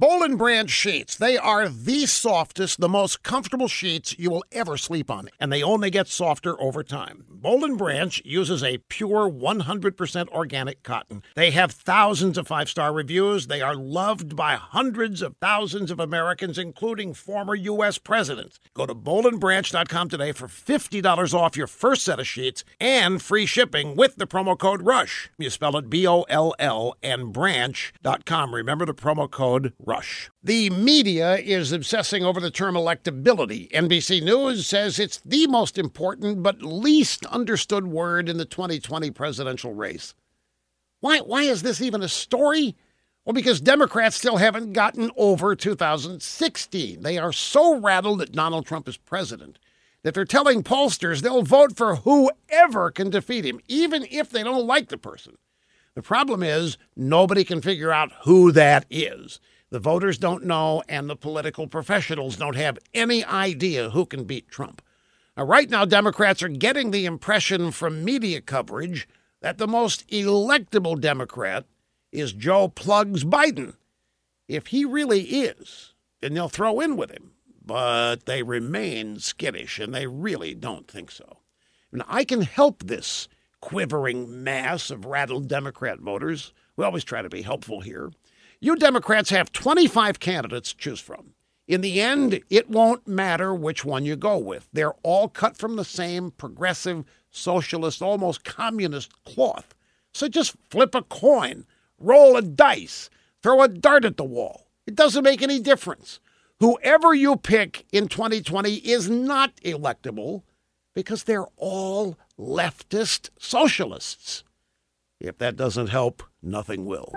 Boll and Branch sheets. They are the softest, the most comfortable sheets you will ever sleep on, and they only get softer over time. Boll and Branch uses a pure 100% organic cotton. They have thousands of five-star reviews. They are loved by hundreds of thousands of Americans, including former U.S. presidents. Go to bollandbranch.com today for $50 off your first set of sheets and free shipping with the promo code RUSH. You spell it B-O-L-L and branch.com. Remember the promo code rush. The media is obsessing over the term electability. NBC News says it's the most important but least understood word in the 2020 presidential race. Why, why is this even a story? Well, because Democrats still haven't gotten over 2016. They are so rattled that Donald Trump is president that they're telling pollsters they'll vote for whoever can defeat him, even if they don't like the person. The problem is nobody can figure out who that is. The voters don't know, and the political professionals don't have any idea who can beat Trump. Now, right now, Democrats are getting the impression from media coverage that the most electable Democrat is Joe Plugs Biden. If he really is, then they'll throw in with him. But they remain skittish, and they really don't think so. Now, I can help this quivering mass of rattled Democrat voters. We always try to be helpful here. You Democrats have 25 candidates to choose from. In the end, it won't matter which one you go with. They're all cut from the same progressive, socialist, almost communist cloth. So just flip a coin, roll a dice, throw a dart at the wall. It doesn't make any difference. Whoever you pick in 2020 is not electable because they're all leftist socialists. If that doesn't help, nothing will.